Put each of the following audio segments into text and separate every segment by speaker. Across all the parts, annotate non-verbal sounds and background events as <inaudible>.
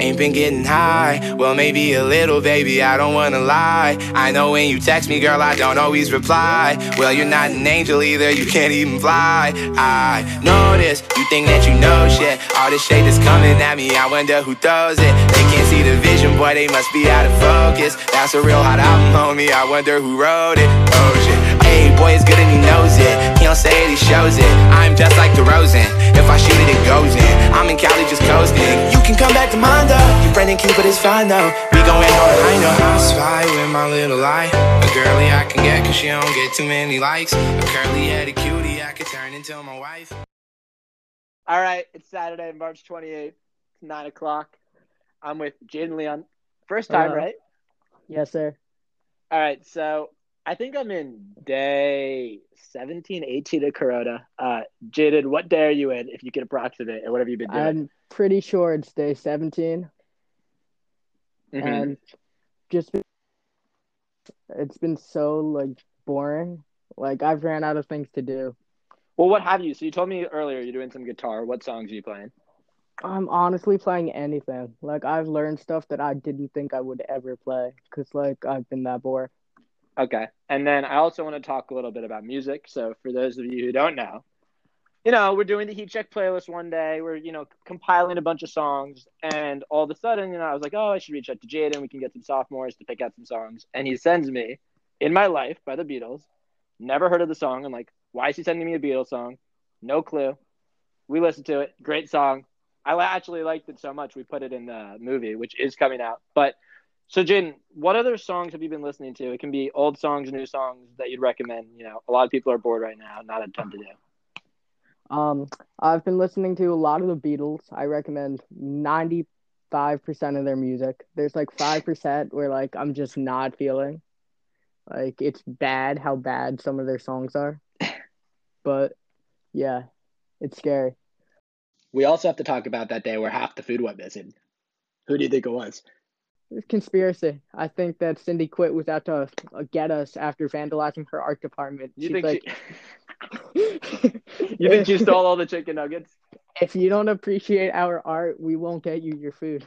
Speaker 1: Ain't been getting high. Well, maybe a little, baby, I don't wanna lie. I know when you text me, girl, I don't always reply. Well, you're not an angel either, you can't even fly. I know this, you think that you know shit. All this shade that's coming at me, I wonder who throws it. They can't see the vision, boy, they must be out of focus. That's a real hot album, homie, I wonder who wrote it. Oh shit. Hey, boy, it's good and he knows it. He don't say it, he shows it. I'm just like DeRozan. If I shoot it, it goes in. I'm in Cali just coasting. You can come back to mine though. Your friend and Cupid is fine though. We going on a high note. I spy with my little eye. A girly I can get cause she don't get too many likes. A curly headed cutie I could turn into my wife.
Speaker 2: All right, it's Saturday, March 28th, 9 o'clock. I'm with Jaden Leon. First time,
Speaker 3: Hello.
Speaker 2: right?
Speaker 3: Yes, sir.
Speaker 2: All right, so I think I'm in day 17, 18 of Corona. Uh, Jaden, what day are you in if you can approximate and what have you been doing?
Speaker 3: I'm pretty sure it's day 17,
Speaker 2: Mhm.
Speaker 3: and just it's been so like boring. Like I've ran out of things to do.
Speaker 2: Well, what have you? So you told me earlier you're doing some guitar. What songs are you playing?
Speaker 3: I'm honestly playing anything. Like I've learned stuff that I didn't think I would ever play because like I've been that bored.
Speaker 2: Okay. And then I also want to talk a little bit about music. So for those of you who don't know, you know, we're doing the Heat Check playlist one day. We're, you know, compiling a bunch of songs. And all of a sudden, you know, I was like, oh, I should reach out to Jaden. We can get some sophomores to pick out some songs. And he sends me In My Life by the Beatles. Never heard of the song. I'm like, why is he sending me a Beatles song? No clue. We listened to it. Great song. I actually liked it so much we put it in the movie, which is coming out. But so, Jaden, what other songs have you been listening to? It can be old songs, new songs that you'd recommend. You know, a lot of people are bored right now, not a ton to do.
Speaker 3: Um, I've been listening to a lot of the Beatles. I recommend 95% of their music. There's like 5% where like I'm just not feeling. Like it's bad how bad some of their songs are. But yeah, it's scary.
Speaker 2: We also have to talk about that day where half the food went missing. Who do you think it was?
Speaker 3: It's conspiracy. I think that Cindy quit was out to uh, get us after vandalizing her art department.
Speaker 2: You
Speaker 3: She's
Speaker 2: think
Speaker 3: like,
Speaker 2: she, <laughs> you think she stole all the chicken nuggets?
Speaker 3: if you don't appreciate our art, we won't get you your food.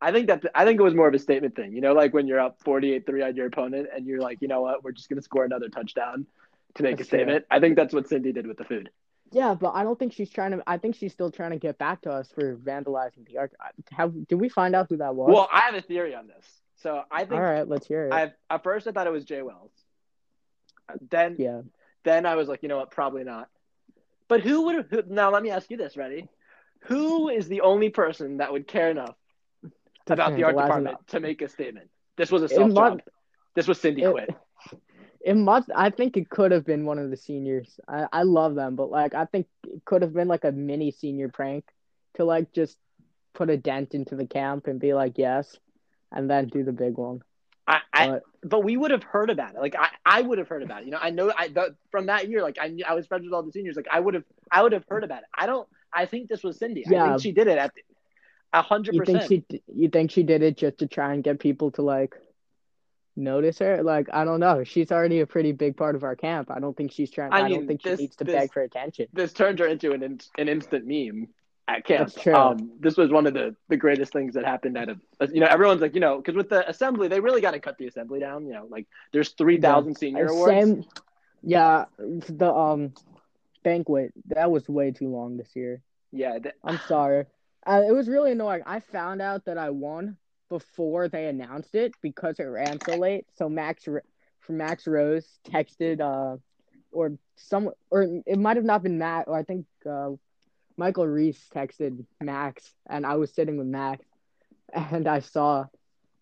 Speaker 2: I think that I think it was more of a statement thing. You know, like when you're up 48-3 on your opponent and you're like, you know what, we're just gonna score another touchdown to make
Speaker 3: That's
Speaker 2: a statement. I think that's what Cindy did with the food.
Speaker 3: Yeah, but I don't think she's trying to. I think she's still trying to get back to us for vandalizing the art. How did we find out who that was?
Speaker 2: Well, I have a theory on this. So I think
Speaker 3: all right, let's hear it.
Speaker 2: I at first I thought it was Jay Wells. Then
Speaker 3: yeah,
Speaker 2: then I was like, you know what, probably not. But who would who, now? Let me ask you this. Ready? Who is the only person that would care enough about the art department to make a statement? This was a self job. This was Cindy
Speaker 3: it-
Speaker 2: quit.
Speaker 3: It must. I think it could have been one of the seniors. I I love them, but like I think it could have been like a mini senior prank to like just put a dent into the camp and be like yes, and then do the big one.
Speaker 2: I, I
Speaker 3: But
Speaker 2: but we would have heard about it. Like I, I would have heard about it. You know, I know I the, from that year. Like I, knew- I was friends with all the seniors. Like I would have, I would have heard about it. I don't. I think this was Cindy. I
Speaker 3: Yeah.
Speaker 2: think she did it at a hundred
Speaker 3: you think
Speaker 2: percent.
Speaker 3: she you think she did it just to try and get people to like notice her? Like I don't know. She's already a pretty big part of our camp. I don't think she's trying.
Speaker 2: I
Speaker 3: I, don't think she needs to
Speaker 2: this-
Speaker 3: beg for attention.
Speaker 2: This turned her into an in, an instant meme at camp.
Speaker 3: That's true.
Speaker 2: Um, this was one of the the greatest things that happened at a. You know, everyone's like, you know, because with the assembly, they really got to cut the assembly down. You know, like there's three thousand senior
Speaker 3: Uh,
Speaker 2: awards.
Speaker 3: Same, yeah. The um banquet that was way too long this year.
Speaker 2: Yeah,
Speaker 3: I'm sorry. Uh, it was really annoying. I found out that I won before they announced it because it ran so late. So Max Max Rose texted uh or some or it might have not been Matt or I think uh Michael Reese texted Max and I was sitting with Max and I saw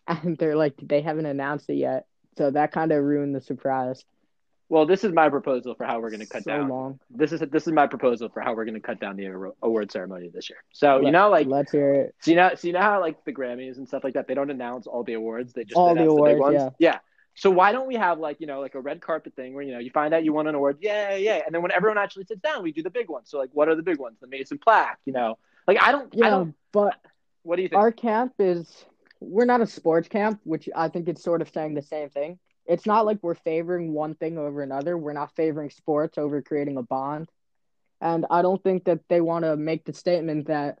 Speaker 3: and they're like they haven't announced it yet. So that kind of ruined the surprise.
Speaker 2: Well, this is my proposal for how we're going to cut
Speaker 3: so
Speaker 2: down.
Speaker 3: long.
Speaker 2: This is this is my proposal for how we're going to cut down the award- ceremony this year. So you know, like
Speaker 3: Let's hear it.
Speaker 2: So you know, so you know how like the Grammys and stuff like that, they don't announce all the awards; they just
Speaker 3: All the
Speaker 2: announce the, big ones. Yeah. yeah. So why don't we have like you know like a red carpet thing where you know you find out you won an award, yeah, yeah, and then when everyone actually sits down, we do the big ones. So like, what are the big ones? The Mason plaque, you know? Like I don't, I
Speaker 3: Yeah,
Speaker 2: don't.
Speaker 3: but
Speaker 2: What do you think?
Speaker 3: our camp is we're not a sports camp, which I think it's sort of saying the same thing. It's not like we're favoring one thing over another. We're not favoring sports over creating a bond. And I don't think that they want to make the statement that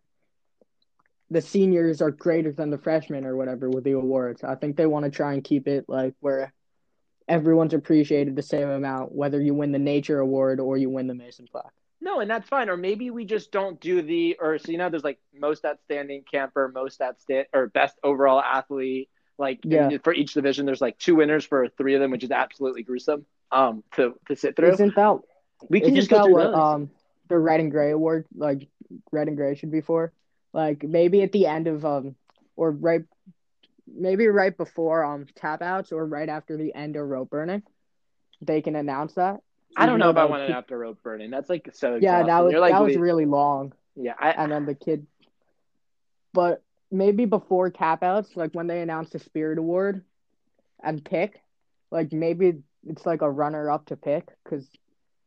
Speaker 3: the seniors are greater than the freshmen or whatever with the awards. I think they want to try and keep it like where everyone's appreciated the same amount, whether you win the Nature Award or you win the Mason plaque.
Speaker 2: No, and that's fine. Or maybe we just don't do the or so you know there's like most outstanding camper, most outstanding or best overall athlete. Like
Speaker 3: Yeah.
Speaker 2: for each division, there's like two winners for three of them, which is absolutely gruesome. Um, to to sit through.
Speaker 3: Isn't that
Speaker 2: we can just go through
Speaker 3: what um the red and gray award like red and gray should be for? Like maybe at the end of um or right maybe right before um tap outs or right after the end of rope burning, they can announce that.
Speaker 2: I don't know if I want it after rope burning. That's like so.
Speaker 3: Yeah, that was
Speaker 2: You're like
Speaker 3: that was really long.
Speaker 2: yeah. I,
Speaker 3: and then the kid but maybe before tap outs like when they announce the spirit award and pick like maybe it's like a runner up to pick because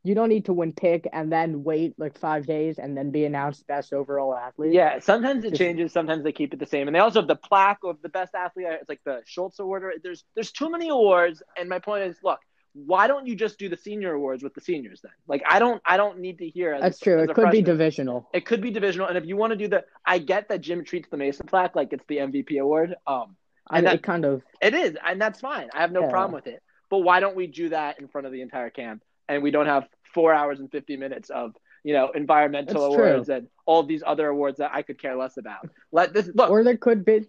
Speaker 3: you don't need to win pick and then wait like five days and then be announced best overall athlete
Speaker 2: Yeah, sometimes it
Speaker 3: Just-
Speaker 2: changes. Sometimes they keep it the same, and they also have the plaque of the best athlete. It's like the Schultz Award. There's there's too many awards, and my point is, look, why don't you just do the senior awards with the seniors then? Like, I don't I don't need to hear. As,
Speaker 3: that's true it could be divisional
Speaker 2: It could be divisional, and if you want to do the, I get that Jim treats the Mason plaque like it's the MVP award. Um,
Speaker 3: I
Speaker 2: And that-
Speaker 3: it kind of
Speaker 2: it is, and that's fine. I have no
Speaker 3: Yeah.
Speaker 2: problem with it. But why don't we do that in front of the entire camp, and we don't have four hours and fifty minutes of you know environmental
Speaker 3: That's true.
Speaker 2: awards and all these other awards that I could care less about? Let this look.
Speaker 3: or there could be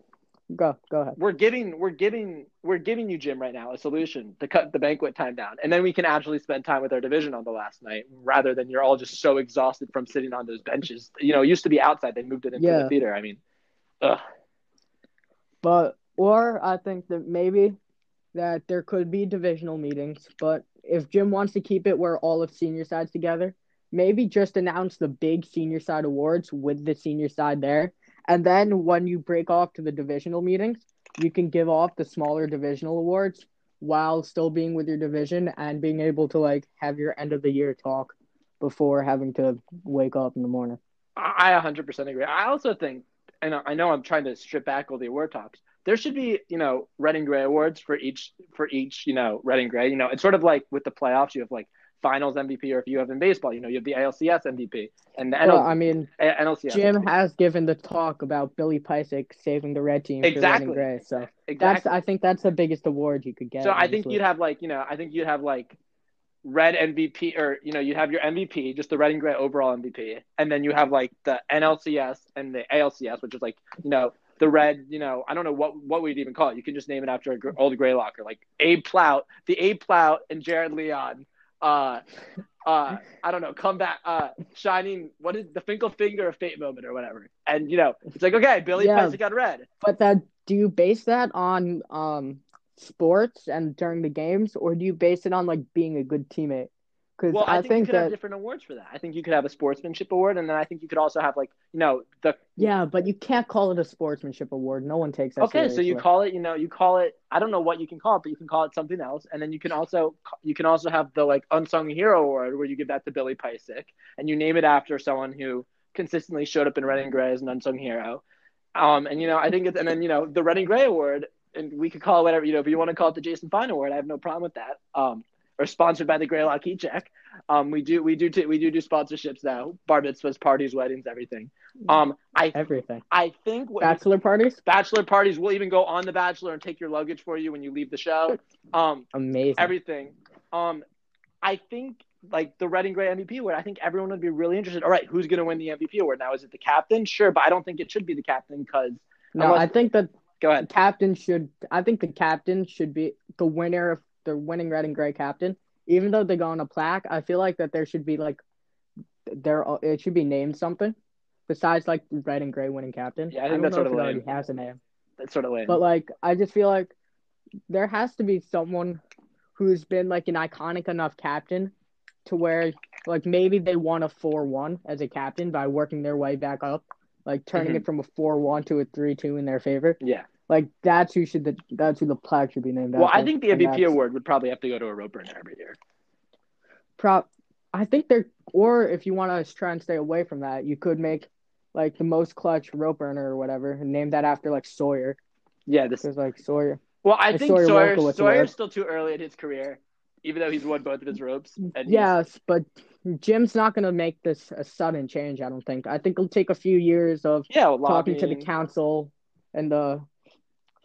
Speaker 3: go go ahead
Speaker 2: we're giving we're giving we're giving you Jim right now a solution to cut the banquet time down, and then we can actually spend time with our division on the last night, rather than you're all just so exhausted from sitting on those benches. You know, it used to be outside; they moved it into
Speaker 3: Yeah.
Speaker 2: the theater. I mean, ugh.
Speaker 3: But or I think that maybe that there could be divisional meetings, but if Jim wants to keep it where all of senior sides together, maybe just announce the big senior side awards with the senior side there. And then when you break off to the divisional meetings, you can give off the smaller divisional awards while still being with your division and being able to like have your end of the year talk before having to wake up in the morning.
Speaker 2: I 100% agree. I also think, and I know I'm trying to strip back all the award talks. There should be, you know, red and gray awards for each for each, you know, red and gray. You know, it's sort of like with the playoffs, you have like finals MVP, or if you have in baseball, you know, you have the ALCS MVP and the
Speaker 3: Well,
Speaker 2: NL-
Speaker 3: I mean,
Speaker 2: A- NLCS.
Speaker 3: Jim
Speaker 2: MVP.
Speaker 3: has given the talk about Billy Pysick saving the red team
Speaker 2: Exactly.
Speaker 3: and gray. So that's. I think that's the biggest award you could get.
Speaker 2: So I think you'd have like, you know, I think you'd have like red MVP or you know, you'd have your MVP, just the red and gray overall MVP, and then you have like the NLCS and the ALCS, which is like, you know, the red, you know, I don't know what what we'd even call it. You can just name it after an old Greylocker, like Abe Plout, the Abe Plout and Jared Leon. Uh, uh, I don't know, come back, uh, shining. What is the Finkel finger of fate moment or whatever? And you know, it's like okay, Billy
Speaker 3: Yeah.
Speaker 2: Pysick got red.
Speaker 3: But that do you base that on um sports and during the games, or do you base it on like being a good teammate? Because
Speaker 2: Well, I,
Speaker 3: I,
Speaker 2: think, you
Speaker 3: think
Speaker 2: could have different awards for that. I think you could have a sportsmanship award, and then I think you could also have like you know the
Speaker 3: yeah, but you can't call it a sportsmanship award. No one takes that.
Speaker 2: okay, so you call it you know you call it I don't know what you can call it, but you can call it something else, and then you can also you can also have the like unsung hero award where you give that to Billy Pysick, and you name it after someone who consistently showed up in red and gray as an unsung hero. Um, and you know I think it's and then you know the red and gray award, and we could call it whatever you know if you want to call it the Jason Fine award, I have no problem with that. Um, or sponsored by the Greylock Heat Check. Um, we do we do t- we do do sponsorships now, bar mitzvahs, parties, weddings, everything. Um, I
Speaker 3: everything.
Speaker 2: I think what
Speaker 3: Bachelor parties,
Speaker 2: bachelor parties We'll even go on the bachelor and take your luggage for you when you leave the show. <laughs> Um,
Speaker 3: amazing.
Speaker 2: everything. Um, I think like the red and gray MVP award. I think everyone would be really interested. All right, who's going to win the MVP award now? Is it the captain? Sure, but I don't think it should be the captain because
Speaker 3: no,
Speaker 2: unless-
Speaker 3: I think that
Speaker 2: go
Speaker 3: the
Speaker 2: ahead.
Speaker 3: captain should. I think the captain should be the winner of the winning red and gray captain. Even though they go on a plaque, I feel like that there should be like there it should be named something besides like red and gray winning captain.
Speaker 2: Yeah, I think
Speaker 3: don't
Speaker 2: that's sort of lame.
Speaker 3: already has a name.
Speaker 2: That's sort of lame.
Speaker 3: But like, I just feel like there has to be someone who's been like an iconic enough captain to where like maybe they won a four one as a captain by working their way back up, like turning
Speaker 2: Mhm.
Speaker 3: it from a four one to a three two in their favor.
Speaker 2: yeah.
Speaker 3: Like that's who should the that's who the plaque should be named
Speaker 2: Well,
Speaker 3: after.
Speaker 2: Well, I think the MVP award would probably have to go to a rope burner every year.
Speaker 3: Prop. I think they're or if you want to try and stay away from that, you could make like the most clutch rope burner or whatever and name that after like Sawyer
Speaker 2: Yeah, this.
Speaker 3: is like Sawyer.
Speaker 2: Well, I
Speaker 3: And
Speaker 2: think
Speaker 3: Sawyer
Speaker 2: Sawyer Sawyer's still too early in his career, even though he's won both of his ropes. He's-
Speaker 3: Yes, but Jim's not going to make this a sudden change. I don't think. I think it'll take a few years of
Speaker 2: Yeah,
Speaker 3: talking to the council and the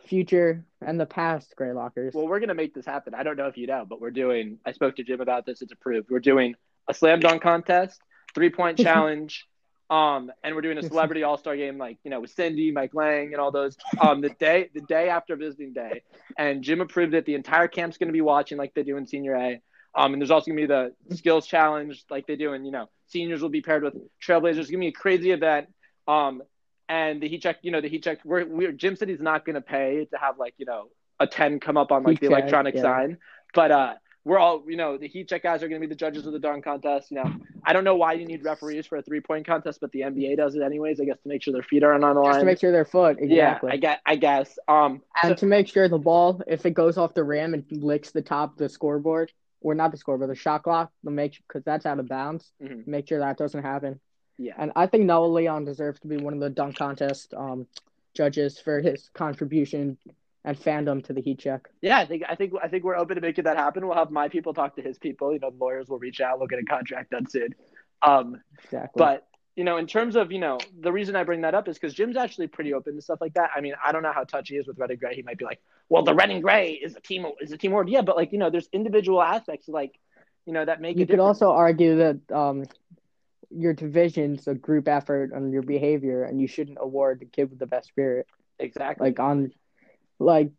Speaker 3: future and the past Greylockers.
Speaker 2: Well, we're gonna make this happen. I don't know if you know, but we're doing. I spoke to Jim about this. It's approved. We're doing a slam dunk contest, three point <laughs> challenge, um, and we're doing a celebrity <laughs> all star game, like you know, with Cindy, Mike Lang, and all those. Um, the day the day after visiting day, and Jim approved it. The entire camp's gonna be watching, like they do in Senior A. Um, and there's also gonna be the skills challenge, like they do, and you know, seniors will be paired with trailblazers. It's gonna be a crazy event. Um, and the heat check, you know, the heat check. We're, we're Jim said he's not gonna pay to have like you know a ten come up on like
Speaker 3: Heat
Speaker 2: the
Speaker 3: check,
Speaker 2: electronic
Speaker 3: yeah.
Speaker 2: sign, but uh, we're all you know the heat check guys are gonna be the judges of the dunk contest. You know, I don't know why you need referees for a three point contest, but the NBA does it anyways. I guess to make sure their feet aren't on the
Speaker 3: Just
Speaker 2: line.
Speaker 3: to make sure their foot exactly.
Speaker 2: Yeah, I get, I guess. Um,
Speaker 3: and
Speaker 2: so-
Speaker 3: to make sure the ball, if it goes off the rim and licks the top of the scoreboard, or not the scoreboard, the shot clock, the make because that's out of bounds.
Speaker 2: Mhm.
Speaker 3: Make sure that doesn't happen.
Speaker 2: Yeah,
Speaker 3: And I think Noah Leon deserves to be one of the dunk contest um, judges for his contribution and fandom to the Heat check.
Speaker 2: yeah. I think, I think, I think we're open to making that happen. We'll have my people talk to his people. You know, lawyers will reach out. We'll get a contract done soon. Um,
Speaker 3: Exactly.
Speaker 2: But you know, in terms of you know, the reason I bring that up is because Jim's actually pretty open to stuff like that. I mean, I don't know how touchy he is with red and gray. He might be like, "Well, the red and gray is a team is a team award." Yeah, but like you know, there's individual aspects like you know that make
Speaker 3: you could also argue that um, your division's a group effort on your behavior, and you shouldn't award the kid with the best spirit.
Speaker 2: exactly
Speaker 3: Like on, like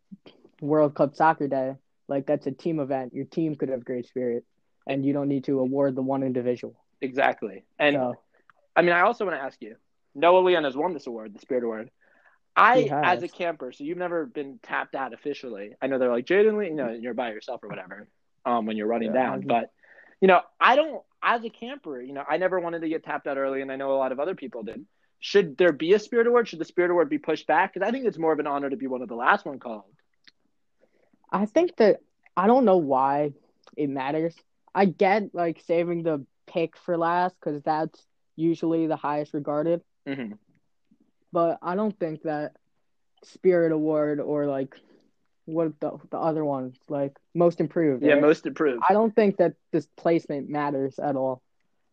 Speaker 3: World Cup Soccer Day, like that's a team event. Your team could have great spirit, and you don't need to award the one individual.
Speaker 2: exactly. And
Speaker 3: So
Speaker 2: I mean, I also want to ask you. Noah Leon has won this award, the Spirit Award. I, as a camper, so you've never been tapped out officially. I know they're like Jaden Lee, you know, you're by yourself or whatever, um, when you're running
Speaker 3: Yeah,
Speaker 2: down. But you know, I don't. As a camper, you know, I never wanted to get tapped out early, and I know a lot of other people did. Should there be a Spirit Award? Should the Spirit Award be pushed back? Because I think it's more of an honor to be one of the last one called.
Speaker 3: I think that I don't know why it matters. I get like saving the pick for last because that's usually the highest regarded,
Speaker 2: hmm
Speaker 3: but I don't think that Spirit Award or like what the the other ones like most improved.
Speaker 2: Yeah,
Speaker 3: right?
Speaker 2: most improved.
Speaker 3: I don't think that this placement matters at all.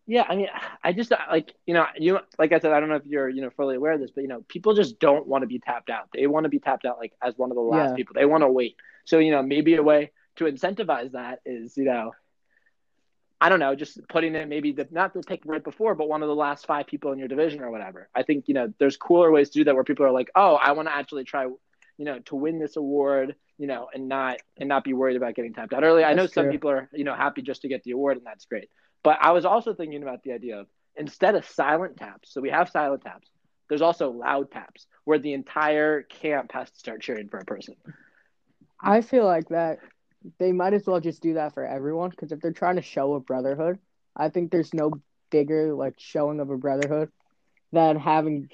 Speaker 2: Yeah, I mean, I just like you know, you like I said, I don't know if you're you know fully aware of this, but you know, people just don't want to be tapped out. They want to be tapped out like as one of the last
Speaker 3: Yeah.
Speaker 2: people. They want to wait. So you know, maybe a way to incentivize that is you know, I don't know, just putting it maybe the, not the pick right before, but one of the last five people in your division or whatever. I think you know, there's cooler ways to do that where people are like, oh, I want to actually try, you know, to win this award, you know, and not and not be worried about getting tapped out early. I know
Speaker 3: That's
Speaker 2: some people are you know happy just to get the award, and that's great. But I was also thinking about the idea of instead of silent taps, so we have silent taps. There's also loud taps where the entire camp has to start cheering for a person.
Speaker 3: I feel like that they might as well just do that for everyone because if they're trying to show a brotherhood, I think there's no bigger like showing of a brotherhood than having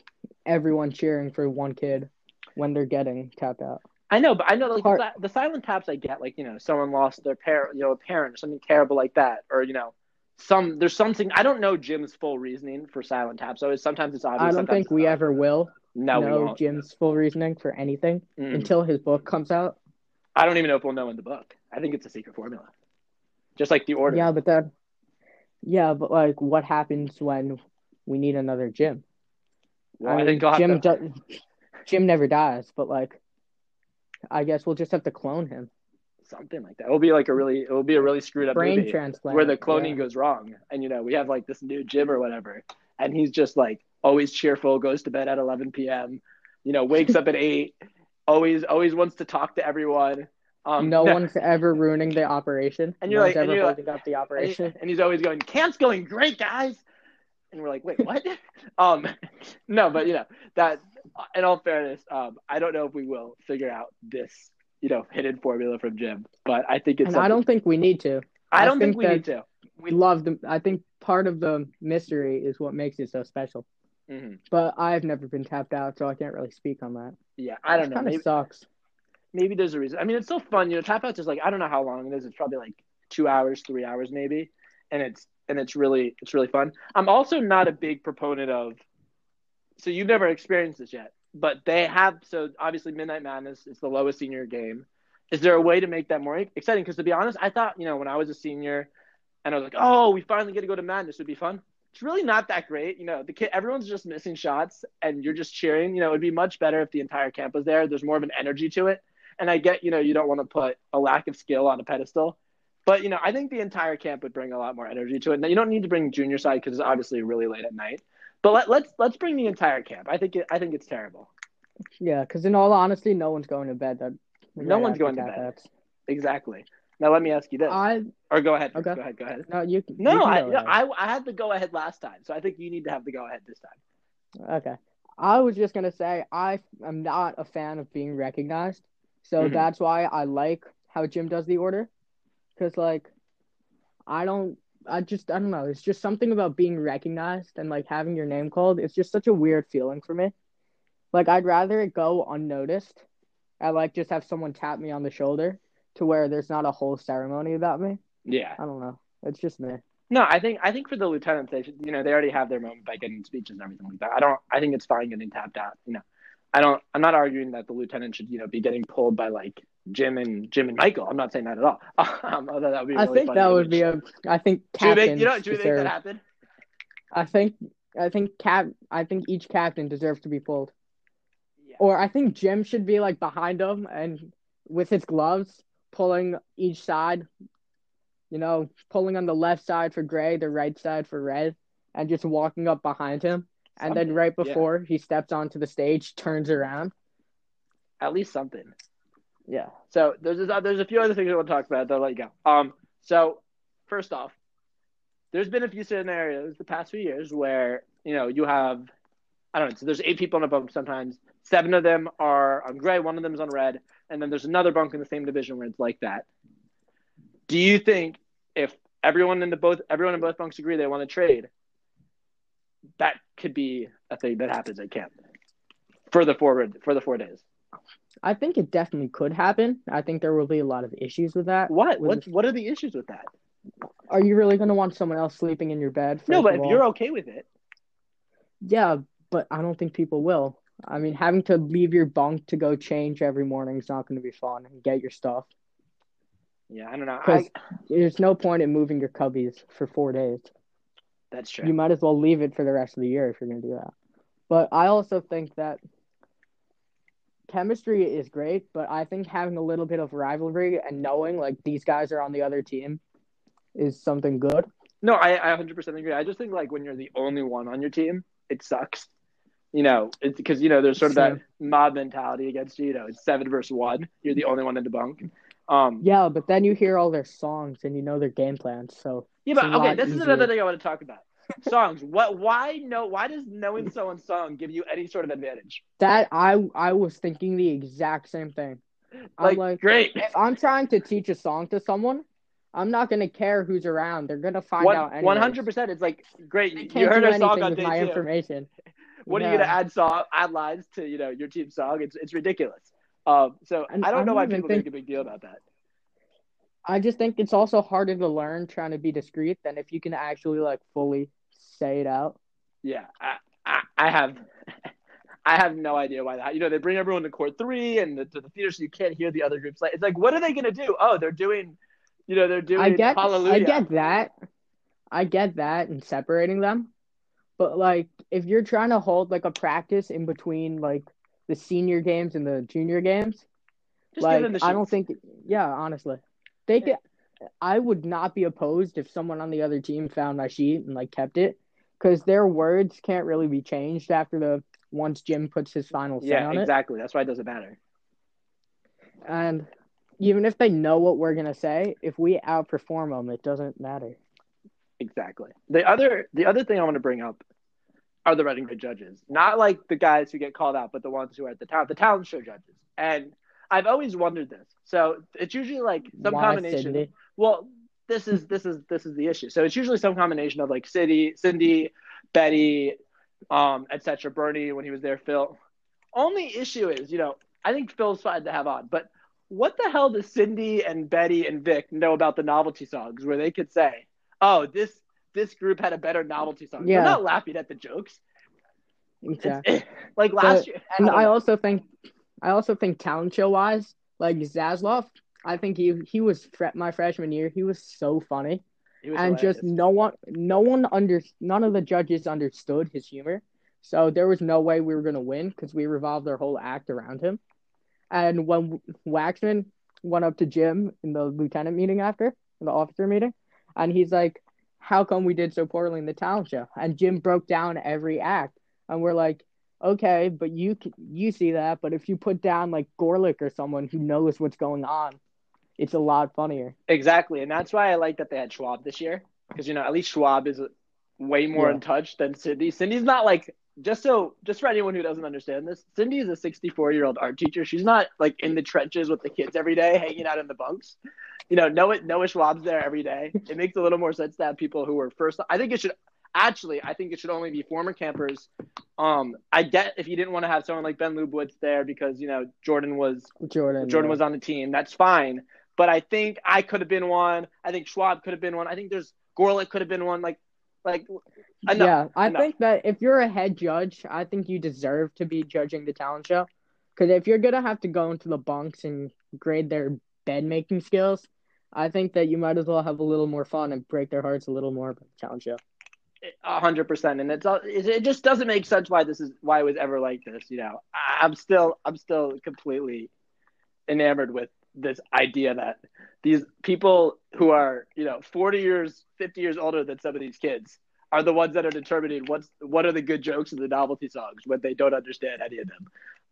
Speaker 3: everyone cheering for one kid when they're getting tapped out.
Speaker 2: I know, but I know like
Speaker 3: Part-
Speaker 2: the, the silent taps I get, like you know, someone lost their parent, you know, a parent or something terrible like that, or you know, some there's something I don't know Jim's full reasoning for silent taps. So it's, sometimes it's obvious.
Speaker 3: I don't think we
Speaker 2: not.
Speaker 3: ever will
Speaker 2: No,
Speaker 3: know. Jim's full reasoning for anything
Speaker 2: Mm.
Speaker 3: until his book comes out.
Speaker 2: I don't even know if we'll know in the book. I think it's a secret formula, just like the order.
Speaker 3: Yeah, but that, yeah, but like, what happens when we need another Jim?
Speaker 2: Well, I,
Speaker 3: mean, Jim
Speaker 2: to,
Speaker 3: do- Jim never dies, but like, I guess we'll just have to clone him.
Speaker 2: something like that. It'll be like a really, it'll be a really screwed up
Speaker 3: Brain
Speaker 2: movie.
Speaker 3: transplant.
Speaker 2: where the cloning
Speaker 3: yeah.
Speaker 2: goes wrong. And you know, we have like this new Jim or whatever, and he's just like always cheerful, goes to bed at 11 p.m. You know, wakes up at <laughs> eight, always always wants to talk to everyone. Um,
Speaker 3: no one's ever ruining the operation.
Speaker 2: And you're
Speaker 3: one's
Speaker 2: like- and you're like-
Speaker 3: up the
Speaker 2: and, he-
Speaker 3: operation.
Speaker 2: and he's always going, "Camp's going great, guys." And we're like, "Wait, what?" <laughs> um, no, but you know that. In all fairness, um, I don't know if we will figure out this, you know, hidden formula from Jim, but I think it's.
Speaker 3: and I don't think we need to.
Speaker 2: I
Speaker 3: I
Speaker 2: don't think,
Speaker 3: think
Speaker 2: we need to.
Speaker 3: We love them. I think part of the mystery is what makes it so special.
Speaker 2: Mhm.
Speaker 3: But I've never been tapped out, so I can't really speak on that.
Speaker 2: Yeah, I don't know.
Speaker 3: Kind of
Speaker 2: Maybe,
Speaker 3: sucks.
Speaker 2: maybe there's a reason. I mean, it's still fun. You know, tap outs is like I don't know how long it is. It's probably like two hours, three hours maybe, and it's and it's really it's really fun. I'm also not a big proponent of. So you've never experienced this yet, but they have. So obviously, Midnight Madness is the lowest senior game. Is there a way to make that more exciting? Because to be honest, I thought you know when I was a senior, and I was like, oh, we finally get to go to Madness. Would be fun. It's really not that great. You know, the kid, everyone's just missing shots, and you're just cheering. You know, it'd be much better if the entire camp was there. There's more of an energy to it. And I get, you know, you don't want to put a lack of skill on a pedestal, but you know, I think the entire camp would bring a lot more energy to it. Now, you don't need to bring junior side because it's obviously really late at night. But let, let's let's bring the entire camp. I think it, I think it's terrible.
Speaker 3: Yeah, because in all honesty, no one's going to bed. That
Speaker 2: no one's going to bed. Exactly. Now let me ask you this.
Speaker 3: I
Speaker 2: or go ahead.
Speaker 3: Okay.
Speaker 2: Go ahead. Go ahead.
Speaker 3: no, you.
Speaker 2: No,
Speaker 3: you
Speaker 2: I, no. I I had the go ahead last time, so I think you need to have the go ahead this time.
Speaker 3: Okay. I was just gonna say I am not a fan of being recognized, so
Speaker 2: Mhm.
Speaker 3: that's why I like how Jim does the order, because like, I don't. I just I don't know. It's just something about being recognized and like having your name called. It's just such a weird feeling for me. Like I'd rather it go unnoticed. I like just have someone tap me on the shoulder to where there's not a whole ceremony about me.
Speaker 2: Yeah.
Speaker 3: I don't know. It's just me.
Speaker 2: No, I think I think for the lieutenants, they should, you know, they already have their moment by getting speeches and everything like that. I don't. I think it's fine getting tapped out. You know, I don't. I'm not arguing that the lieutenant should, you know, be getting pulled by like Jim and Jim and Michael. I'm not saying that at all. <laughs> Um, although that would be.
Speaker 3: I think
Speaker 2: funny
Speaker 3: that
Speaker 2: to
Speaker 3: would be a. I think
Speaker 2: Should we make,
Speaker 3: captains
Speaker 2: you know, should we make
Speaker 3: deserve.
Speaker 2: that happen?
Speaker 3: I think I think cap I think each captain deserves to be pulled.
Speaker 2: Yeah.
Speaker 3: Or I think Jim should be like behind him and with his gloves pulling each side. You know, pulling on the left side for gray, the right side for red, and just walking up behind him. And then
Speaker 2: Something,
Speaker 3: right
Speaker 2: yeah.
Speaker 3: before he steps onto the stage, turns around.
Speaker 2: At least something.
Speaker 3: Yeah.
Speaker 2: So there's this, there's a few other things I want to talk about. Though, let you go. Um. So first off, there's been a few scenarios the past few years where you know you have, I don't know. So there's eight people in a bunk sometimes. Seven of them are on gray. One of them is on red. And then there's another bunk in the same division where it's like that. Do you think if everyone in the both everyone in both bunks agree they want to trade, that could be a thing that happens at camp for the forward for the four days?
Speaker 3: I think it definitely could happen. I think there will be a lot of issues with that.
Speaker 2: What?
Speaker 3: With
Speaker 2: What? What are the issues with that?
Speaker 3: Are you really going to want someone else sleeping in your bed?
Speaker 2: No, but if
Speaker 3: all?
Speaker 2: you're okay with it,
Speaker 3: Yeah, but I don't think people will. I mean, having to leave your bunk to go change every morning is not going to be fun and get your stuff.
Speaker 2: yeah, I don't know. I,
Speaker 3: There's no point in moving your cubbies for four days.
Speaker 2: that's true.
Speaker 3: You might as well leave it for the rest of the year if you're going to do that. But I also think that chemistry is great, but I think having a little bit of rivalry and knowing like these guys are on the other team is something good.
Speaker 2: No, I, I 100% agree. I just think like when you're the only one on your team, it sucks. You know, it's because you know there's sort of that mob mentality against you. You know, it's seven versus one. You're the only one in the bunk. Um,
Speaker 3: Yeah, but then you hear all their songs and you know their game plans. So
Speaker 2: yeah, but okay, this is another thing I want to talk about. Songs. What? Why no? Why does knowing someone's song give you any sort of advantage?
Speaker 3: that I I was thinking the exact same thing. I'm
Speaker 2: Like,
Speaker 3: like,
Speaker 2: great.
Speaker 3: if I'm trying to teach a song to someone, I'm not gonna care who's around. They're gonna find out.
Speaker 2: One hundred percent. It's like great. You
Speaker 3: can't
Speaker 2: heard our song on day
Speaker 3: my
Speaker 2: two.
Speaker 3: information. <laughs>
Speaker 2: What are you gonna add song add lines to you know your team song? It's it's ridiculous. Um, so
Speaker 3: And
Speaker 2: I don't
Speaker 3: I
Speaker 2: know
Speaker 3: don't
Speaker 2: why people
Speaker 3: think-
Speaker 2: make a big deal about that.
Speaker 3: I just think it's also harder to learn trying to be discreet than if you can actually like fully say it out.
Speaker 2: Yeah, I, I, I have, <laughs> I have no idea why that. You know, they bring everyone to court three and the, to the theater, so you can't hear the other groups. Like, it's like, what are they gonna do? Oh, they're doing, you know, they're doing
Speaker 3: I get
Speaker 2: Hallelujah.
Speaker 3: I get that. I get that and separating them. But like if you're trying to hold like a practice in between like the senior games and the junior games,
Speaker 2: Just
Speaker 3: like
Speaker 2: give them the
Speaker 3: I don't think yeah, honestly. They could I would not be opposed if someone on the other team found my sheet and like kept it cuz their words can't really be changed after the once Jim puts his final say
Speaker 2: Yeah,
Speaker 3: on it.
Speaker 2: exactly. That's why it doesn't matter.
Speaker 3: And even if they know what we're going to say, if we outperform them, it doesn't matter.
Speaker 2: Exactly. The other, the other thing I want to bring up are the Red and Gray judges. Not like the guys who get called out, but the ones who are at the talent, the talent show judges. And I've always wondered this. So it's usually like some
Speaker 3: Why,
Speaker 2: combination.
Speaker 3: Cindy?
Speaker 2: Well, this is this is this is the issue. So it's usually some combination of like Cindy, Cindy, Betty, um, etc. Bernie when he was there, Phil. Only issue is, you know, I think Phil's fine to have on, but what the hell does Cindy and Betty and Vic know about the novelty songs where they could say, "Oh, this this group had a better novelty song."
Speaker 3: Yeah.
Speaker 2: They're not laughing at the jokes.
Speaker 3: Exactly.
Speaker 2: It's, <laughs> like last
Speaker 3: But-
Speaker 2: year,
Speaker 3: And
Speaker 2: don't
Speaker 3: I also think, I also think talent show wise, like Zaslav, I think he he was my freshman year. He was so funny,
Speaker 2: was
Speaker 3: and just no one, no one under, none of the judges understood his humor. So there was no way we were gonna win because we revolved our whole act around him. And when Waxman went up to Jim in the lieutenant meeting after the officer meeting, and he's like, "How come we did so poorly in the talent show?" And Jim broke down every act, and we're like, "Okay, but you you see that, but if you put down like Gorlick or someone who knows what's going on, it's a lot funnier."
Speaker 2: Exactly, and that's why I like that they had Schwab this year because you know at least Schwab is way more
Speaker 3: Yeah.
Speaker 2: in touch than Cindy. Cindy's not like just so just for anyone who doesn't understand this. Cindy is a 64 year old art teacher. She's not like in the trenches with the kids every day, hanging out in the bunks. You know, Noah Noah Schwab's there every day. It makes a little more sense to have people who are first. I think it should actually. I think it should only be former campers. Um, I get if you didn't want to have someone like Ben Lubowitz there because you know Jordan was
Speaker 3: Jordan.
Speaker 2: Jordan
Speaker 3: yeah.
Speaker 2: was on the team. That's fine. But I think I could have been one. I think Schwab could have been one. I think there's Gorlick could have been one. Like, like, enough.
Speaker 3: Yeah, I
Speaker 2: enough.
Speaker 3: think that if you're a head judge, I think you deserve to be judging the talent show. Because if you're gonna have to go into the bunks and grade their bed making skills, I think that you might as well have a little more fun and break their hearts a little more about the talent show.
Speaker 2: Hundred percent, and it's it, just doesn't make sense why this is why it was ever like this. You know, I'm still I'm still completely enamored with this idea that these people who are you know 40 years, 50 years older than some of these kids are the ones that are determining what's what are the good jokes and the novelty songs when they don't understand any of them.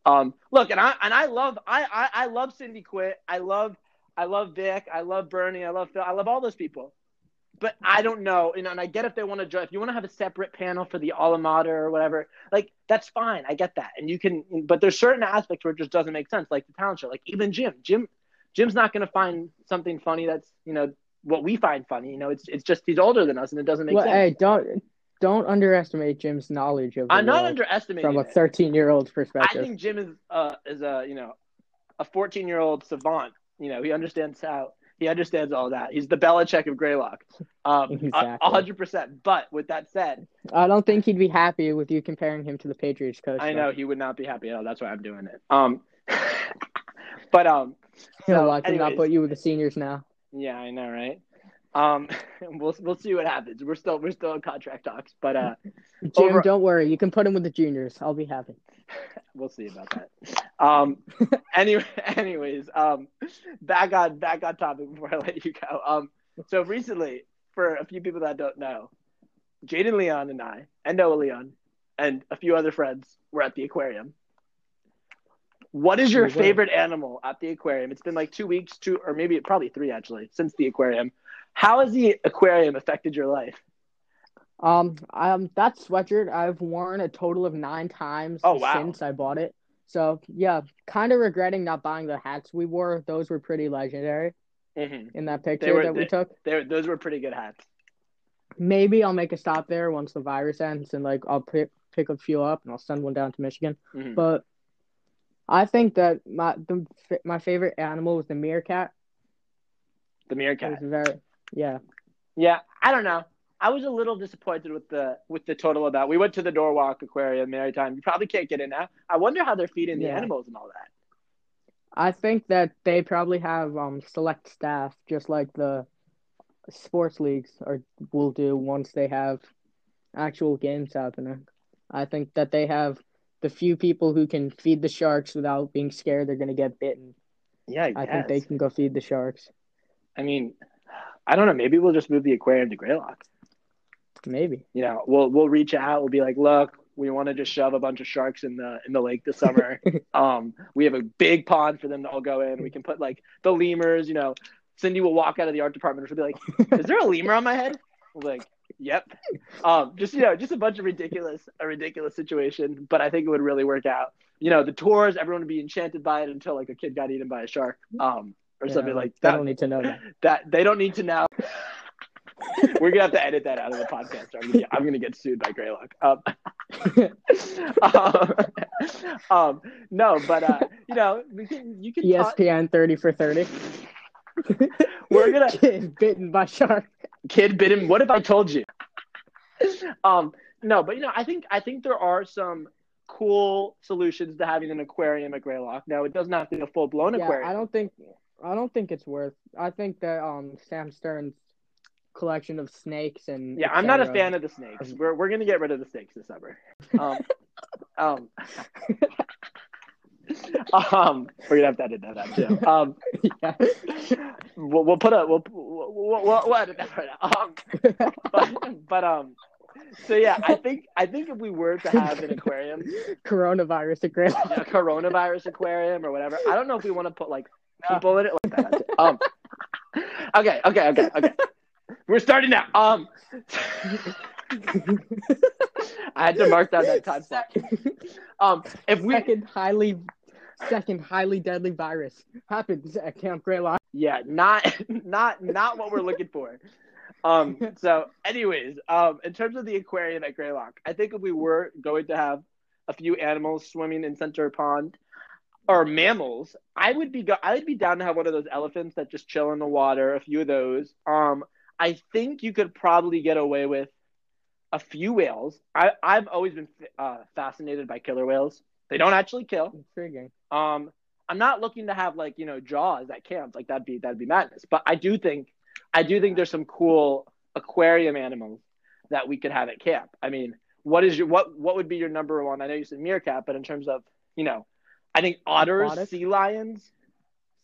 Speaker 2: Um, look, and I and I love I, I I love Cindy Quit. I love I love Vic. I love Bernie. I love Phil. I love all those people but I don't know. You know, and I get if they want to judge. If you want to have a separate panel for the alma mater or whatever, like that's fine. I get that, and you can. But there's certain aspects where it just doesn't make sense, like the talent show. Like even Jim, Jim, Jim's not going to find something funny that's you know what we find funny. You know, it's it's just he's older than us, and it doesn't make
Speaker 3: Well,
Speaker 2: sense.
Speaker 3: hey, don't don't underestimate Jim's knowledge of
Speaker 2: I'm not underestimating
Speaker 3: from a 13 year old's perspective.
Speaker 2: I think Jim is uh is a you know a 14 year old savant. You know, he understands how he understands all that. He's the Belichick of Greylock, um, <laughs>
Speaker 3: Exactly.
Speaker 2: a hundred percent. But with that said,
Speaker 3: I don't think he'd be happy with you comparing him to the Patriots coach.
Speaker 2: I
Speaker 3: though.
Speaker 2: know he would not be happy at all. That's why I'm doing it. Um, <laughs> but um,
Speaker 3: He'll
Speaker 2: so,
Speaker 3: him not put you with the seniors now.
Speaker 2: yeah, I know, right? Um, <laughs> we'll we'll see what happens. We're still we're still in contract talks, but uh,
Speaker 3: Jim,
Speaker 2: Over-
Speaker 3: don't worry. You can put him with the juniors. I'll be happy. <laughs>
Speaker 2: we'll see about that. Um, <laughs> anyway, anyways, um, back on back on topic before I let you go. Um, so recently, for a few people that don't know, Jaden Leon and I, and Noah Leon, and a few other friends were at the aquarium. What is your favorite animal at the aquarium? It's been like two weeks, two or maybe probably three actually since the aquarium. How has the aquarium affected your life?
Speaker 3: Um, um, that sweatshirt I've worn a total of nine times
Speaker 2: Oh, wow.
Speaker 3: since I bought it. So yeah, kind of regretting not buying the hats we wore. Those were pretty legendary
Speaker 2: Mm-hmm.
Speaker 3: in that picture
Speaker 2: were-
Speaker 3: that we took.
Speaker 2: They, those were pretty good hats.
Speaker 3: Maybe I'll make a stop there once the virus ends, and like I'll pick pick a few up, and I'll send one down to Michigan.
Speaker 2: Mhm.
Speaker 3: But I think that my the my favorite animal was the meerkat.
Speaker 2: The
Speaker 3: It
Speaker 2: meerkat.
Speaker 3: was very yeah.
Speaker 2: Yeah, I don't know. I was a little disappointed with the with the total of that. We went to the Norwalk Aquarium Maritime. You probably can't get in now. I wonder how they're feeding the
Speaker 3: Yeah.
Speaker 2: animals and all that.
Speaker 3: I think that they probably have um select staff just like the sports leagues or will do once they have actual games happening. I think that they have the few people who can feed the sharks without being scared they're gonna get bitten.
Speaker 2: Yeah, I,
Speaker 3: I think they can go feed the sharks.
Speaker 2: I mean, I don't know. Maybe we'll just move the aquarium to Greylock.
Speaker 3: Maybe.
Speaker 2: You know, we'll we'll reach out. We'll be like, look, we want to just shove a bunch of sharks in the in the lake this summer. <laughs> um, we have a big pond for them to all go in. We can put like the lemurs. You know, Cindy will walk out of the art department and she'll be like, "Is there a lemur on my head?" We'll like, "Yep." Um, just you know, just a bunch of ridiculous, a ridiculous situation. But I think it would really work out. You know, the tours, everyone would be enchanted by it until like a kid got eaten by a shark, um, or
Speaker 3: Yeah,
Speaker 2: something like
Speaker 3: they
Speaker 2: that.
Speaker 3: don't need to know that. <laughs>
Speaker 2: That they don't need to know. <laughs> We're gonna have to edit that out of the podcast. I'm gonna get, I'm gonna get sued by Greylock. Um, <laughs> um, um, no, but uh, you know, we can. You can. talk-
Speaker 3: ESPN thirty for thirty.
Speaker 2: We're gonna-
Speaker 3: Kid bitten by shark.
Speaker 2: kid bitten. What if I told you? Um, no, but you know, I think I think there are some cool solutions to having an aquarium at Greylock. Now, it doesn't have to be a full blown
Speaker 3: Yeah,
Speaker 2: aquarium.
Speaker 3: I don't think I don't think it's worth. I think that um Sam Stern's collection of snakes and.
Speaker 2: Yeah, I'm not a fan of the snakes. We're we're gonna get rid of the snakes this summer. Um, <laughs> um, um, we're gonna have to edit that out too. <laughs> Um,
Speaker 3: yeah.
Speaker 2: we'll, we'll put a we'll we'll, we'll, we'll edit that right now. Um, but, but um, so yeah, I think I think if we were to have an aquarium, <laughs>
Speaker 3: Coronavirus aquarium.
Speaker 2: coronavirus aquarium or whatever, I don't know if we want to put like people in it like that. <laughs> Um, okay, okay, okay, okay. We're starting now. Um, <laughs> I had to mark down that time slot. Um, if we
Speaker 3: second highly, second highly deadly virus happens at Camp Greylock.
Speaker 2: yeah not not not what we're looking for um so anyways um in terms of the aquarium at greylock i think if we were going to have a few animals swimming in center pond or mammals i would be go- i would be down to have one of those elephants that just chill in the water a few of those um i think you could probably get away with a few whales i i've always been uh, fascinated by killer whales they don't actually kill
Speaker 3: Intriguing.
Speaker 2: um, I'm not looking to have like you know Jaws at camp. Like that'd be that'd be madness. But I do think I do think there's some cool aquarium animals that we could have at camp. I mean, what is your what what would be your number one? I know you said meerkat, but in terms of you know, I think otters,
Speaker 3: Aquatic?
Speaker 2: sea lions.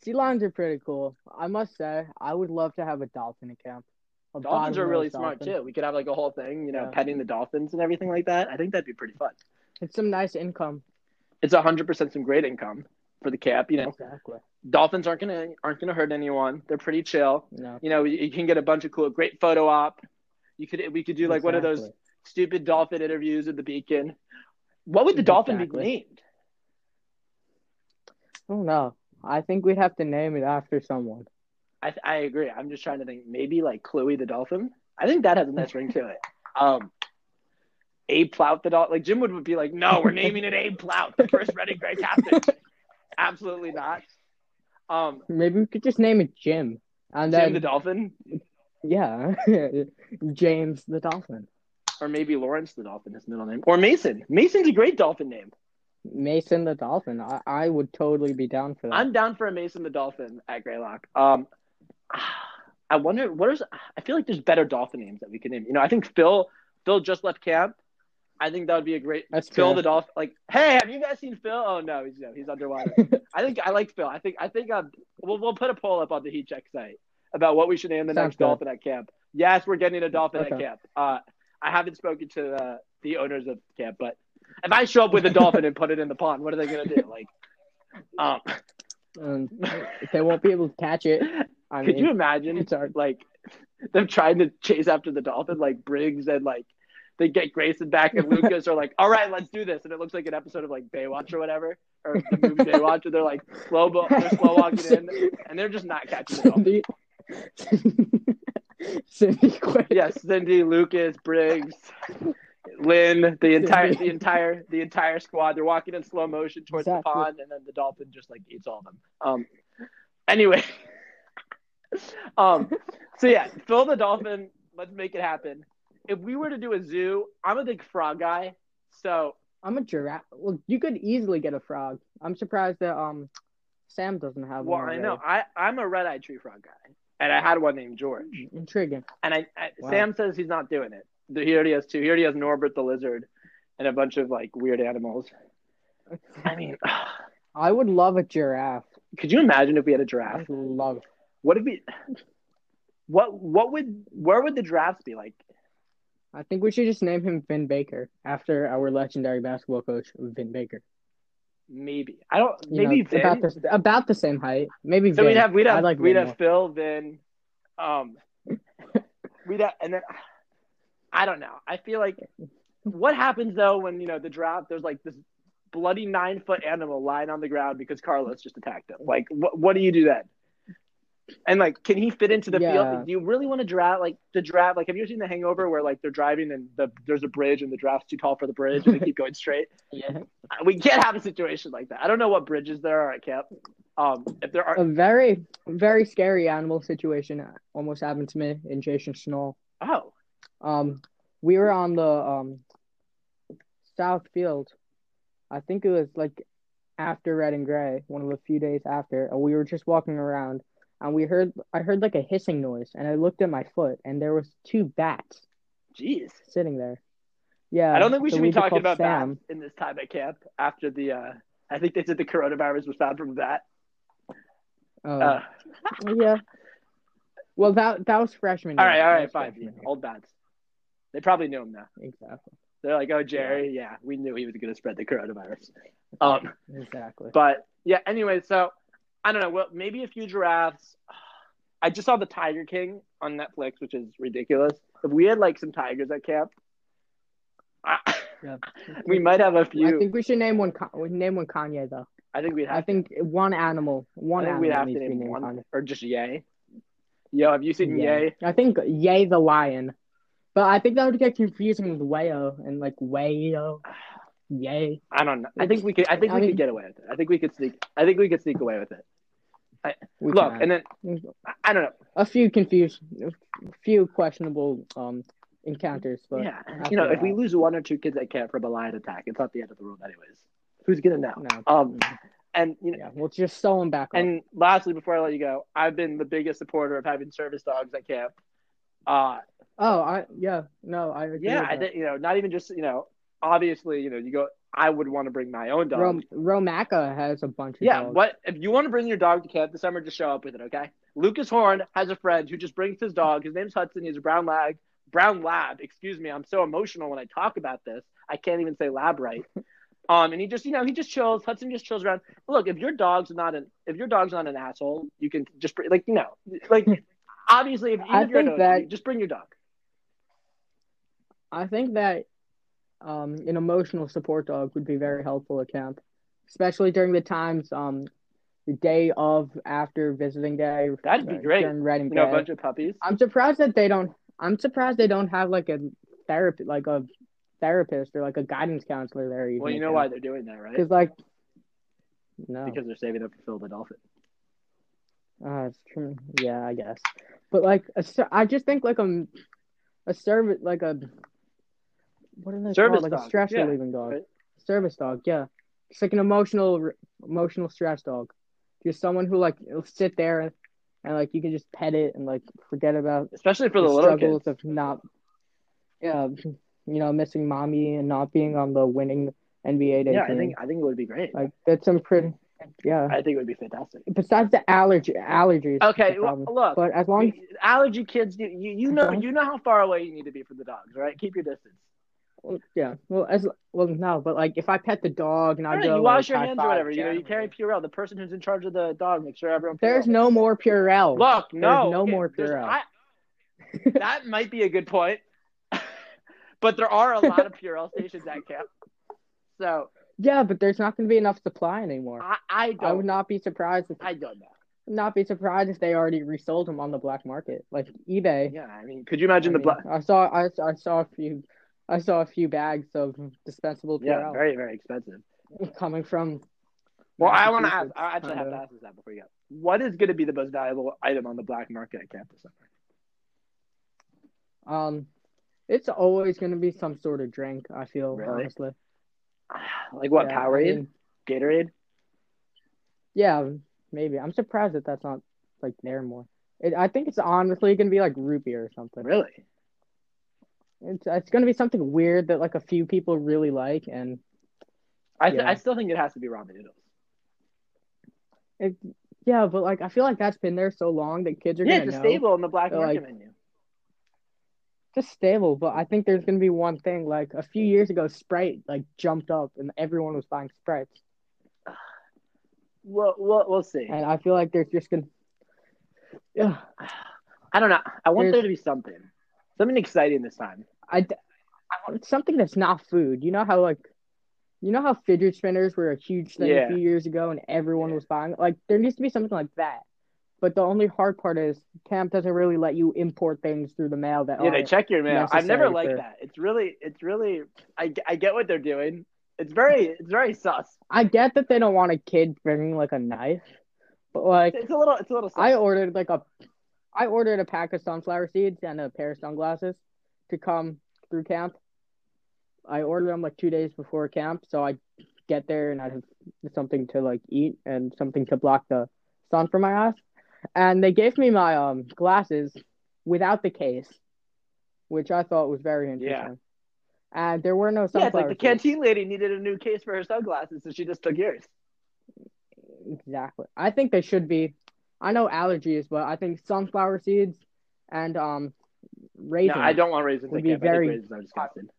Speaker 3: Sea lions are pretty cool. I must say, I would love to have a dolphin at camp. A
Speaker 2: Dolphins are really smart too. We could have like a whole thing, you know,
Speaker 3: Yeah.
Speaker 2: petting the dolphins and everything like that. I think that'd be pretty fun.
Speaker 3: It's some nice income.
Speaker 2: It's hundred percent some great income for the camp. You know,
Speaker 3: Exactly.
Speaker 2: dolphins aren't gonna aren't gonna hurt anyone. They're pretty chill.
Speaker 3: No.
Speaker 2: you know you, you can get a bunch of cool great photo op you could we could do like one of those stupid dolphin interviews at the beacon what would the dolphin be named
Speaker 3: I don't know. I think we'd have to name it after someone.
Speaker 2: i i agree. I'm just trying to think. Maybe like chloe the dolphin? I think that has a nice ring to it. Um abe plout the dolphin like jim would, would be like no we're naming it abe plout the first red and Grey captain. <laughs> Absolutely not. Um
Speaker 3: Maybe we could just name it Jim. And
Speaker 2: jim
Speaker 3: then,
Speaker 2: the dolphin?
Speaker 3: Yeah, <laughs> James the dolphin.
Speaker 2: or maybe lawrence the dolphin his middle name. Or mason. Mason's a great dolphin name
Speaker 3: Mason the dolphin. I, I would totally be down for that.
Speaker 2: I'm down for a Mason the Dolphin at Greylock. Um, <sighs> I wonder what is. I feel like there's better dolphin names that we can name. You know, I think Phil. Phil just left camp. I think that would be a great
Speaker 3: That's
Speaker 2: Phil
Speaker 3: true.
Speaker 2: the Dolphin. Like, hey, have you guys seen Phil? Oh no, he's no, he's underwater. <laughs> I think I like Phil. I think I think um, we'll we'll put a poll up on the Heat Check site about what we should name the
Speaker 3: Sounds
Speaker 2: next
Speaker 3: good.
Speaker 2: dolphin at camp. Yes, we're getting a dolphin at camp. Uh, I haven't spoken to uh, the owners of camp, but if I show up with a dolphin and put it in the pond, what are they gonna do? Like, um.
Speaker 3: Um, they won't be able to catch it. I
Speaker 2: Could
Speaker 3: mean,
Speaker 2: you imagine
Speaker 3: it's hard.
Speaker 2: like them trying to chase after the dolphin, like Briggs and like they get Grayson back and Lucas are like, all right, let's do this, and it looks like an episode of like Baywatch or whatever, or the movie <laughs> Baywatch, and they're like slow, bo- they're slow walking in, and they're just not catching the dolphin.
Speaker 3: Cindy, <laughs> Cindy.
Speaker 2: Yes, Cindy, Lucas, Briggs, Lynn, the entire, the entire, the entire squad. They're walking in slow motion towards
Speaker 3: Exactly.
Speaker 2: the pond, and then the dolphin just like eats all of them. Um, anyway, <laughs> um, so yeah, Phil the dolphin. Let's make it happen. If we were to do a zoo, I'm a big frog guy, so
Speaker 3: I'm a giraffe. Well, you could easily get a frog. I'm surprised that um Sam doesn't have
Speaker 2: well,
Speaker 3: one.
Speaker 2: I know I I'm a red-eyed tree frog guy, and I had one named George.
Speaker 3: Intriguing.
Speaker 2: And I, I
Speaker 3: Wow.
Speaker 2: Sam says he's not doing it. He already has two. He already has Norbert the lizard, and a bunch of like weird animals. I mean, <sighs>
Speaker 3: I would love a giraffe.
Speaker 2: could you imagine if we had a giraffe?
Speaker 3: would love.
Speaker 2: What if we? What what would where would the drafts be like?
Speaker 3: I think we should just name him Vin Baker after our legendary basketball coach, Vin Baker.
Speaker 2: Maybe I don't.
Speaker 3: You
Speaker 2: Maybe
Speaker 3: know,
Speaker 2: Vin.
Speaker 3: about the about the same height. Maybe
Speaker 2: so
Speaker 3: Vin.
Speaker 2: we'd have we'd
Speaker 3: I
Speaker 2: have
Speaker 3: like
Speaker 2: we'd
Speaker 3: Vin
Speaker 2: have Phil, Vin, um, <laughs> we'd have, and then I don't know. I feel like what happens though when you know the draft? There's like this bloody nine foot animal lying on the ground because Carlos just attacked him. Like what what do you do then? And like, can he fit into the
Speaker 3: Yeah.
Speaker 2: field? Do you really want to draft like the draft? Like, have you ever seen The Hangover where like they're driving and the there's a bridge and the draft's too tall for the bridge and they keep going straight? <laughs>
Speaker 3: Yeah.
Speaker 2: We can't have a situation like that. I don't know what bridges there are at camp. Um, if there are,
Speaker 3: A very very scary animal situation almost happened to me in Jason Snow.
Speaker 2: oh,
Speaker 3: Um, we were on the um South Field. I think it was like after Red and Gray, one of the few days after, and we were just walking around. and we heard I heard like a hissing noise, and I looked at my foot, and there was two bats
Speaker 2: Jeez.
Speaker 3: sitting there. Yeah,
Speaker 2: I don't think we should be talking about
Speaker 3: Sam.
Speaker 2: bats in this time at camp after the. Uh, I think they said the coronavirus was found from a bat.
Speaker 3: Oh,
Speaker 2: Uh, <laughs>
Speaker 3: yeah. Well, that that was freshman.
Speaker 2: all
Speaker 3: year.
Speaker 2: right, all
Speaker 3: That
Speaker 2: right, fine. Old bats. They probably knew him now.
Speaker 3: Exactly.
Speaker 2: They're like, "Oh, Jerry, yeah, we knew he was going to spread the coronavirus." Um,
Speaker 3: Exactly.
Speaker 2: but yeah. Anyway, so I don't know. Well, maybe a few giraffes. I just saw the Tiger King on Netflix, which is ridiculous. If we had like some tigers at camp,
Speaker 3: Yeah. <laughs>
Speaker 2: we might have a few.
Speaker 3: I think we should name one. We name one Kanye though.
Speaker 2: I think we'd have.
Speaker 3: I think one animal. One
Speaker 2: I think
Speaker 3: animal
Speaker 2: we'd have to
Speaker 3: to
Speaker 2: name one,
Speaker 3: Kanye.
Speaker 2: or just Yay. Yo, have you seen
Speaker 3: Yeah.
Speaker 2: Yay?
Speaker 3: I think Yay the lion, but I think that would get confusing with Wayo and like Wayo, Yay.
Speaker 2: I don't know. I think we could. I think
Speaker 3: I
Speaker 2: we
Speaker 3: mean-
Speaker 2: could get away with it. I think we could sneak. I think we could sneak away with it.
Speaker 3: We
Speaker 2: Look,
Speaker 3: can.
Speaker 2: and then I- I don't know.
Speaker 3: a few confused, a few questionable um encounters, but
Speaker 2: yeah, you know, if we lose one or two kids at camp from a lion attack, it's not the end of the world, anyways. Who's gonna know?
Speaker 3: no.
Speaker 2: Um, and you know,
Speaker 3: Yeah, we'll just sew them back up.
Speaker 2: and lastly, before I let you go, I've been the biggest supporter of having service dogs at camp. Uh,
Speaker 3: oh, I yeah, no, I agree
Speaker 2: yeah, I think you know, not even just you know, obviously, you know, you go. I would want to bring my own dog.
Speaker 3: Rom- Romaca has a bunch of
Speaker 2: Yeah,
Speaker 3: dogs.
Speaker 2: what if you want to bring your dog to camp this summer? Just show up with it, okay? Lucas Horn has a friend who just brings his dog. His name's Hudson. He's a brown lag, brown lab. Excuse me, I'm so emotional when I talk about this. I can't even say lab right. <laughs> Um, and he just, you know, he just chills. Hudson just chills around. Look, if your dog's not an, if your dog's not an asshole, you can just like, you know, like, obviously, if,
Speaker 3: I
Speaker 2: you're
Speaker 3: think
Speaker 2: an
Speaker 3: that-
Speaker 2: just bring your dog.
Speaker 3: I think that um, an emotional support dog would be very helpful at camp, especially during the times um, the day of after visiting day.
Speaker 2: That'd be
Speaker 3: uh,
Speaker 2: great.
Speaker 3: During
Speaker 2: You know, a bunch of puppies.
Speaker 3: I'm surprised that they don't. I'm surprised they don't have like a therapy, like a therapist or like a guidance counselor there.
Speaker 2: Well, you know why they're doing that, right?
Speaker 3: Because like, no,
Speaker 2: Because they're saving up for Phil the Dolphin.
Speaker 3: uh, it's true. Yeah, I guess. But like, a, I just think like um, a a service, like a what are they
Speaker 2: Service
Speaker 3: called? Like a
Speaker 2: dog,
Speaker 3: stress
Speaker 2: yeah,
Speaker 3: relieving dog.
Speaker 2: right.
Speaker 3: Service dog, yeah. It's like an emotional emotional stress dog. Just someone who like will sit there and, and like you can just pet it and like forget about
Speaker 2: Especially for
Speaker 3: the
Speaker 2: the little
Speaker 3: struggles
Speaker 2: kids.
Speaker 3: of not, yeah, you know, missing mommy and not being on the winning NBA day
Speaker 2: Yeah,
Speaker 3: team.
Speaker 2: I think I think it would be great.
Speaker 3: like that's some pretty, yeah.
Speaker 2: I think it would be fantastic.
Speaker 3: Besides the allergy allergies.
Speaker 2: Okay, well, look,
Speaker 3: but as long as
Speaker 2: allergy kids, you, you you know you know how far away you need to be from the dogs, right? Keep your distance.
Speaker 3: Well, yeah. Well, as well, no, but like if I pet the dog and I
Speaker 2: All right,
Speaker 3: go,
Speaker 2: you wash
Speaker 3: like,
Speaker 2: your hands or whatever. You know, you carry
Speaker 3: generally.
Speaker 2: Purell. The person who's in charge of the dog, make sure everyone.
Speaker 3: There's
Speaker 2: Purell.
Speaker 3: no more Purell.
Speaker 2: Look, no, There's
Speaker 3: no
Speaker 2: okay,
Speaker 3: more
Speaker 2: there's-
Speaker 3: Purell.
Speaker 2: I- <laughs> that might be a good point, <laughs> but there are a lot of Purell stations at camp. So
Speaker 3: Yeah, but there's not going to be enough supply anymore.
Speaker 2: I, I
Speaker 3: I
Speaker 2: don't.
Speaker 3: would not be surprised if
Speaker 2: I don't know.
Speaker 3: not be surprised if they already resold them on the black market, like eBay.
Speaker 2: Yeah, I mean, could you imagine
Speaker 3: I
Speaker 2: the black?
Speaker 3: I saw I, I saw a few I saw a few bags of dispensable
Speaker 2: Yeah,
Speaker 3: Purell
Speaker 2: very very expensive.
Speaker 3: coming from.
Speaker 2: Well, I want to ask. I actually have to ask this that before you go. What is going to be the most valuable item on the black market at camp this summer?
Speaker 3: Um, it's always going to be some sort of drink. I feel
Speaker 2: Really?
Speaker 3: honestly.
Speaker 2: Like what?
Speaker 3: Yeah, I
Speaker 2: Powerade,
Speaker 3: mean,
Speaker 2: Gatorade.
Speaker 3: yeah, maybe. I'm surprised that that's not like there more. It, I think it's honestly going to be like root beer or something.
Speaker 2: Really?
Speaker 3: It's it's going to be something weird that like a few people really like, and
Speaker 2: I th-
Speaker 3: Yeah.
Speaker 2: I still think it has to be ramen noodles.
Speaker 3: it, yeah, but like I feel like that's been there so long that kids are
Speaker 2: Yeah, it's
Speaker 3: to
Speaker 2: a
Speaker 3: know.
Speaker 2: staple in the black market
Speaker 3: like-
Speaker 2: menu.
Speaker 3: Just stable, but I think there's gonna be one thing. Like a few years ago, Sprite like jumped up and everyone was buying Sprites,
Speaker 2: We'll, we'll, we'll see.
Speaker 3: and I feel like there's just gonna. Yeah,
Speaker 2: I don't know. I want
Speaker 3: There's-
Speaker 2: there to be something, something exciting this time.
Speaker 3: I, I want something that's not food. You know how like, you know how fidget spinners were a huge thing
Speaker 2: Yeah.
Speaker 3: a few years ago, and everyone
Speaker 2: Yeah.
Speaker 3: was buying. Like there needs to be something like that. But the only hard part is camp doesn't really let you import things through the mail that
Speaker 2: Yeah, they check your mail. I've never liked
Speaker 3: for-
Speaker 2: that. It's really, it's really. I, I get what they're doing. It's very, it's very sus.
Speaker 3: I get that they don't want a kid bringing like a knife, but like
Speaker 2: It's a little, it's a little. Sus.
Speaker 3: I ordered like a, I ordered a pack of sunflower seeds and a pair of sunglasses to come through camp. I ordered them like two days before camp, so I get there and I have something to like eat and something to block the sun from my eyes. And they gave me my um glasses without the case, which I thought was very interesting. Yeah. And there were no
Speaker 2: Yeah, it's like the canteen lady needed a new case for her sunglasses, so she just took yours.
Speaker 3: Exactly. I think they should be. I know allergies, but I think sunflower seeds and um raisins.
Speaker 2: No, I don't want raisins.
Speaker 3: Would be very
Speaker 2: raisins are disgusting.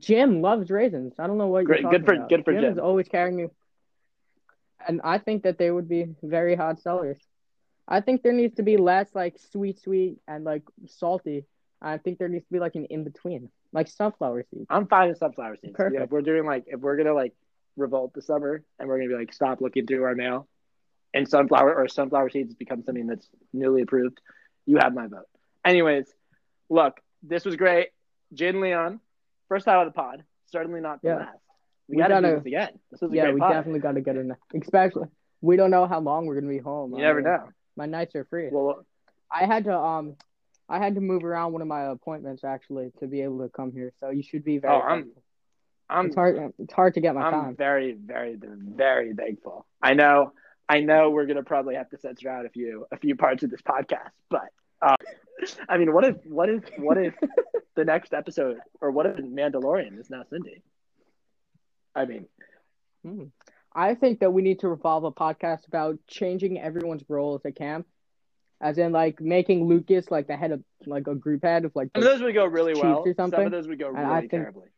Speaker 3: Jim loves raisins. I don't know what
Speaker 2: Great.
Speaker 3: you're
Speaker 2: Good
Speaker 3: talking
Speaker 2: for-
Speaker 3: about.
Speaker 2: good for
Speaker 3: Jim
Speaker 2: Jim.
Speaker 3: is always carrying me, and I think that they would be very hot sellers. I think there needs to be less like sweet, sweet, and like salty. I think there needs to be like an in between, like sunflower seeds.
Speaker 2: I'm fine with sunflower seeds.
Speaker 3: Perfect.
Speaker 2: Yeah, if we're doing like if we're gonna like revolt this summer and we're gonna be like stop looking through our mail and sunflower or sunflower seeds become something that's newly approved, you have my vote. Anyways, look, this was great. Jin Leon, first time on the pod, certainly not the
Speaker 3: Yeah.
Speaker 2: last. We,
Speaker 3: We
Speaker 2: gotta,
Speaker 3: gotta-
Speaker 2: this again. This a
Speaker 3: Yeah, we
Speaker 2: pod.
Speaker 3: definitely got to get in. Especially, we don't know how long we're gonna be home.
Speaker 2: You never
Speaker 3: mean,
Speaker 2: know.
Speaker 3: My nights are free.
Speaker 2: Well,
Speaker 3: I had to um, I had to move around one of my appointments actually to be able to come here. So you should be very.
Speaker 2: Oh, I'm- I'm
Speaker 3: It's hard. It's hard to get my
Speaker 2: I'm
Speaker 3: time.
Speaker 2: very, very, very thankful. I know, I know, we're gonna probably have to censor out a few, a few parts of this podcast, but uh, <laughs> I mean, what if, what if, what if <laughs> the next episode, or what if Mandalorian is now Cindy? I mean,
Speaker 3: Hmm. I think that we need to revolve a podcast about changing everyone's roles at camp, as in like making Lucas like the head of like a group head of like.
Speaker 2: some of those would go really well.
Speaker 3: or
Speaker 2: Some
Speaker 3: something,
Speaker 2: of those would go really
Speaker 3: think-
Speaker 2: terribly.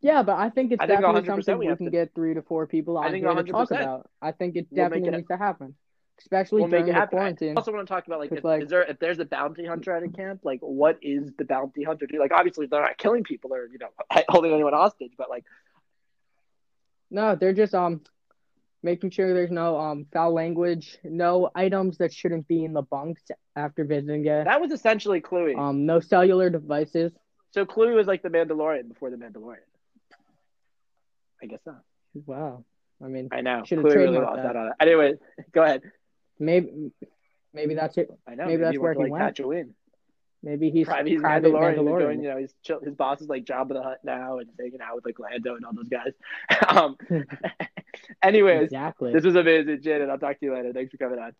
Speaker 3: yeah, but I think it's
Speaker 2: I
Speaker 3: definitely
Speaker 2: 100%
Speaker 3: something
Speaker 2: we
Speaker 3: we can
Speaker 2: to-
Speaker 3: get three to four people on
Speaker 2: I think
Speaker 3: here to talk about. I think it definitely
Speaker 2: it-
Speaker 3: needs to happen, especially
Speaker 2: We'll make
Speaker 3: during
Speaker 2: it
Speaker 3: the
Speaker 2: happen. I also want to talk about like, if,
Speaker 3: like-
Speaker 2: is there if there's a bounty hunter at a camp, like what is the bounty hunter do? Like obviously they're not killing people or you know <laughs> holding anyone hostage, but like
Speaker 3: No, they're just um making sure there's no um foul language, no items that shouldn't be in the bunks after visiting it.
Speaker 2: that was essentially Cluey.
Speaker 3: Um, no cellular devices.
Speaker 2: So Cluey was like the Mandalorian before the Mandalorian. I guess not.
Speaker 3: Wow. I mean,
Speaker 2: I know. Cluey really lost
Speaker 3: that.
Speaker 2: that on it. Anyway, go ahead.
Speaker 3: Maybe maybe that's it.
Speaker 2: I know.
Speaker 3: Maybe that's
Speaker 2: he
Speaker 3: where
Speaker 2: went to,
Speaker 3: he
Speaker 2: like
Speaker 3: went.
Speaker 2: Tatooine.
Speaker 3: Maybe he's
Speaker 2: Private, he's
Speaker 3: private
Speaker 2: Mandalorian.
Speaker 3: Mandalorian.
Speaker 2: Doing, you know, he's chill, his boss is like Jabba the Hutt now, and hanging out with like Lando and all those guys. <laughs> um, <laughs> <laughs> anyways,
Speaker 3: exactly.
Speaker 2: this was amazing, Jen, and I'll talk to you later. Thanks for coming on.